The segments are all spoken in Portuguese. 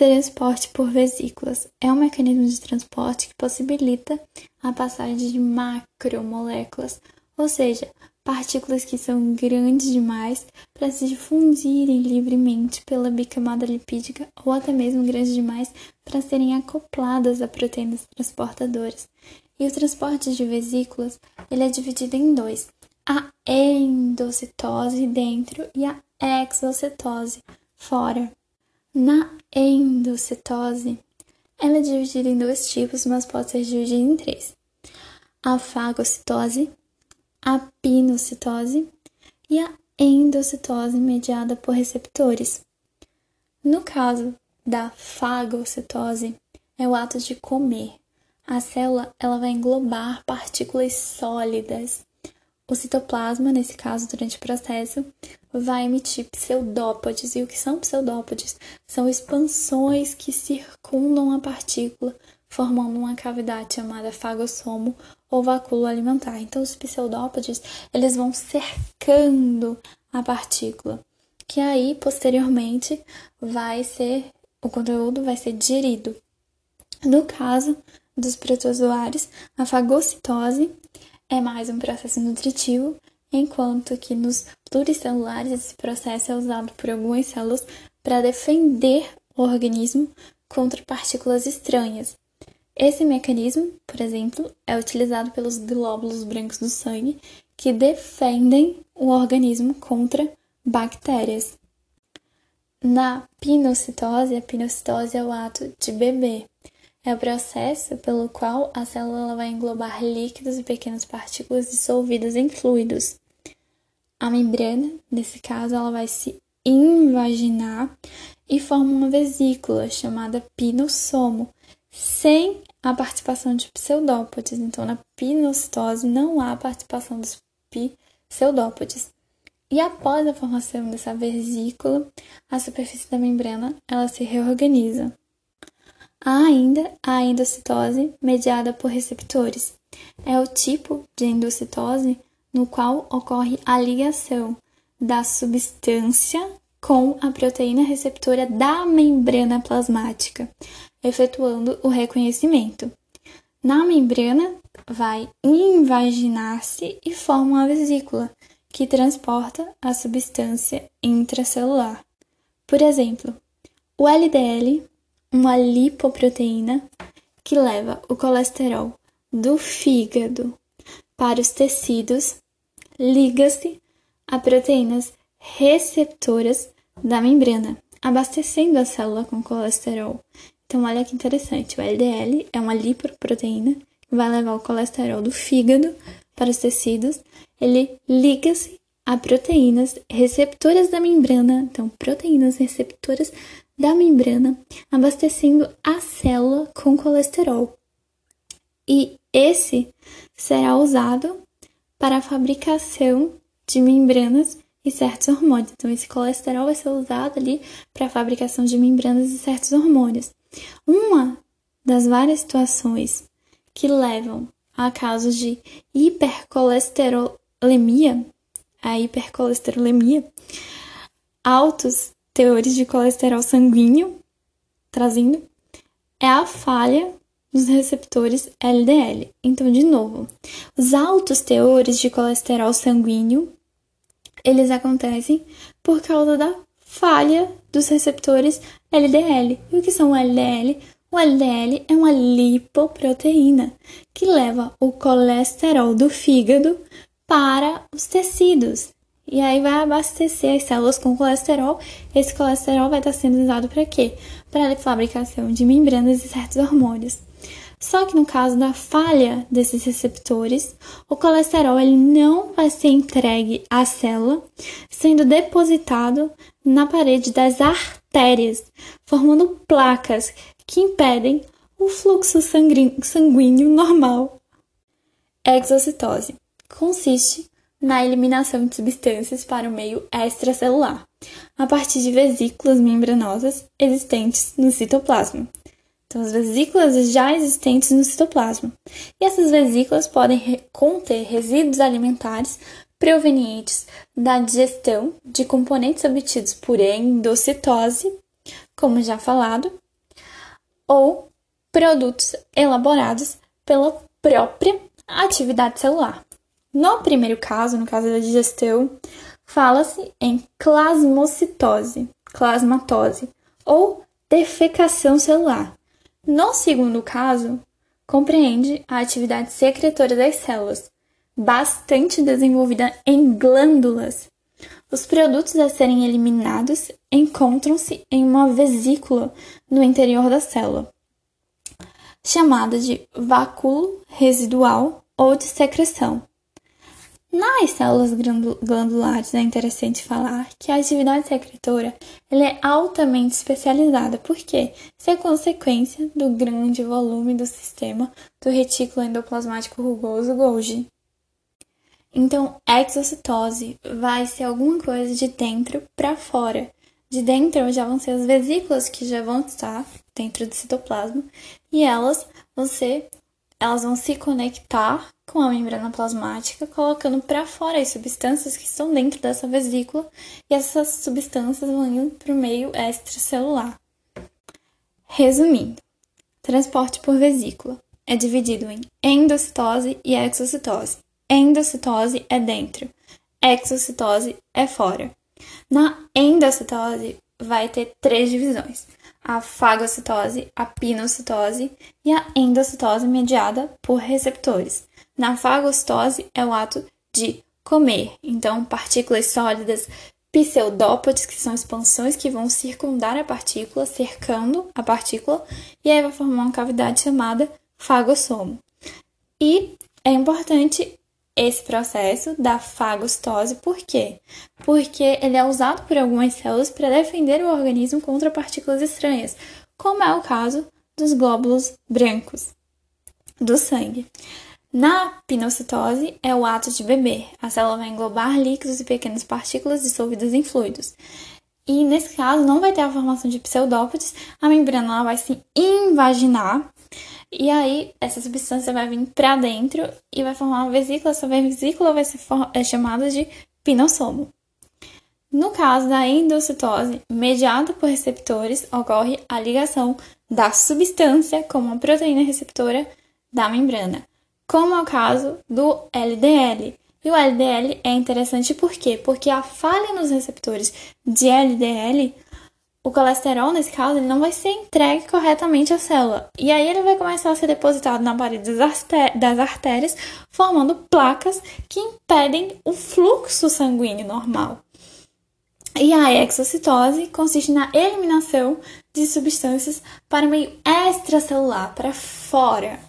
Transporte por vesículas é um mecanismo de transporte que possibilita a passagem de macromoléculas, ou seja, partículas que são grandes demais para se difundirem livremente pela bicamada lipídica ou até mesmo grandes demais para serem acopladas a proteínas transportadoras. E o transporte de vesículas ele é dividido em dois: a endocitose dentro e a exocitose fora. Na endocitose, ela é dividida em dois tipos, mas pode ser dividida em três: a fagocitose, a pinocitose e a endocitose mediada por receptores. No caso da fagocitose, é o ato de comer. A célula ela vai englobar partículas sólidas. O citoplasma, nesse caso, durante o processo, vai emitir pseudópodes. E o que são pseudópodes? São expansões que circundam a partícula, formando uma cavidade chamada fagossomo ou vacúolo alimentar. Então, os pseudópodes, eles vão cercando a partícula, que aí, posteriormente, vai ser, o conteúdo vai ser digerido. No caso dos protozoários, a fagocitose é mais um processo nutritivo, enquanto que nos pluricelulares esse processo é usado por algumas células para defender o organismo contra partículas estranhas, esse mecanismo, por exemplo, é utilizado pelos glóbulos brancos do sangue que defendem o organismo contra bactérias. Na pinocitose, a pinocitose é o ato de beber. É o processo pelo qual a célula vai englobar líquidos e pequenas partículas dissolvidas em fluidos. A membrana, nesse caso, ela vai se invaginar e forma uma vesícula chamada pinossomo, sem a participação de pseudópodes. Então, na pinocitose não há participação dos pseudópodes. E após a formação dessa vesícula, a superfície da membrana ela se reorganiza. Há ainda a endocitose mediada por receptores. É o tipo de endocitose no qual ocorre a ligação da substância com a proteína receptora da membrana plasmática, efetuando o reconhecimento. Na membrana, vai invaginar-se e forma uma vesícula, que transporta a substância intracelular. Por exemplo, o LDL, uma lipoproteína que leva o colesterol do fígado para os tecidos, liga-se a proteínas receptoras da membrana, abastecendo a célula com colesterol. Então, olha que interessante: o LDL é uma lipoproteína que vai levar o colesterol do fígado para os tecidos. Ele liga-se a proteínas receptoras da membrana, então, proteínas receptoras da membrana, abastecendo a célula com colesterol. E esse será usado para a fabricação de membranas e certos hormônios. Então, esse colesterol vai ser usado ali para a fabricação de membranas e certos hormônios. Uma das várias situações que levam a casos de hipercolesterolemia, a hipercolesterolemia, altos teores de colesterol sanguíneo, trazendo, é a falha dos receptores LDL. Então, de novo, os altos teores de colesterol sanguíneo eles acontecem por causa da falha dos receptores LDL. E o que são LDL? O LDL é uma lipoproteína que leva o colesterol do fígado para os tecidos. E aí vai abastecer as células com colesterol. Esse colesterol vai estar sendo usado para quê? Para a fabricação de membranas e certos hormônios. Só que no caso da falha desses receptores, o colesterol ele não vai ser entregue à célula, sendo depositado na parede das artérias, formando placas que impedem o fluxo sanguíneo normal. Exocitose consiste na eliminação de substâncias para o meio extracelular, a partir de vesículas membranosas existentes no citoplasma. Então, as vesículas já existentes no citoplasma. E essas vesículas podem conter resíduos alimentares provenientes da digestão de componentes obtidos por endocitose, como já falado, ou produtos elaborados pela própria atividade celular. No primeiro caso, no caso da digestão, fala-se em plasmocitose, plasmatose ou defecação celular. No segundo caso, compreende a atividade secretora das células, bastante desenvolvida em glândulas. Os produtos a serem eliminados encontram-se em uma vesícula no interior da célula, chamada de vácuo residual ou de secreção. Nas células glandulares é interessante falar que a atividade secretora ela é altamente especializada, porque isso é consequência do grande volume do sistema do retículo endoplasmático rugoso Golgi. Então, exocitose vai ser alguma coisa de dentro para fora. De dentro já vão ser as vesículas que já vão estar dentro do citoplasma e elas vão ser elas vão se conectar com a membrana plasmática, colocando para fora as substâncias que estão dentro dessa vesícula, e essas substâncias vão indo para o meio extracelular. Resumindo, transporte por vesícula é dividido em endocitose e exocitose. Endocitose é dentro, exocitose é fora. Na endocitose vai ter três divisões a fagocitose, a pinocitose e a endocitose mediada por receptores. Na fagocitose é o ato de comer, então partículas sólidas, pseudópodes, que são expansões que vão circundar a partícula, cercando a partícula, e aí vai formar uma cavidade chamada fagossomo. E é importante esse processo da fagocitose, por quê? Porque ele é usado por algumas células para defender o organismo contra partículas estranhas, como é o caso dos glóbulos brancos do sangue. Na pinocitose é o ato de beber. A célula vai englobar líquidos e pequenas partículas dissolvidas em fluidos. E nesse caso não vai ter a formação de pseudópodes, a membrana vai se invaginar e aí, essa substância vai vir para dentro e vai formar uma vesícula. Essa vesícula vai ser é chamada de pinossomo. No caso da endocitose, mediada por receptores, ocorre a ligação da substância com uma proteína receptora da membrana, como é o caso do LDL. E o LDL é interessante por quê? Porque a falha nos receptores de LDL o colesterol, nesse caso, ele não vai ser entregue corretamente à célula. E aí ele vai começar a ser depositado na parede das artérias, formando placas que impedem o fluxo sanguíneo normal. E a exocitose consiste na eliminação de substâncias para o meio extracelular, para fora.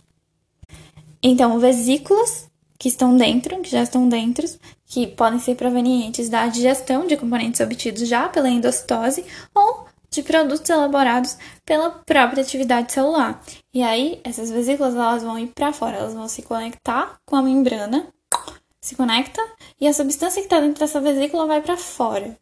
Então, vesículas que estão dentro, que já estão dentro, que podem ser provenientes da digestão de componentes obtidos já pela endocitose ou de produtos elaborados pela própria atividade celular. E aí, essas vesículas elas vão ir para fora, elas vão se conectar com a membrana, se conecta e a substância que está dentro dessa vesícula vai para fora.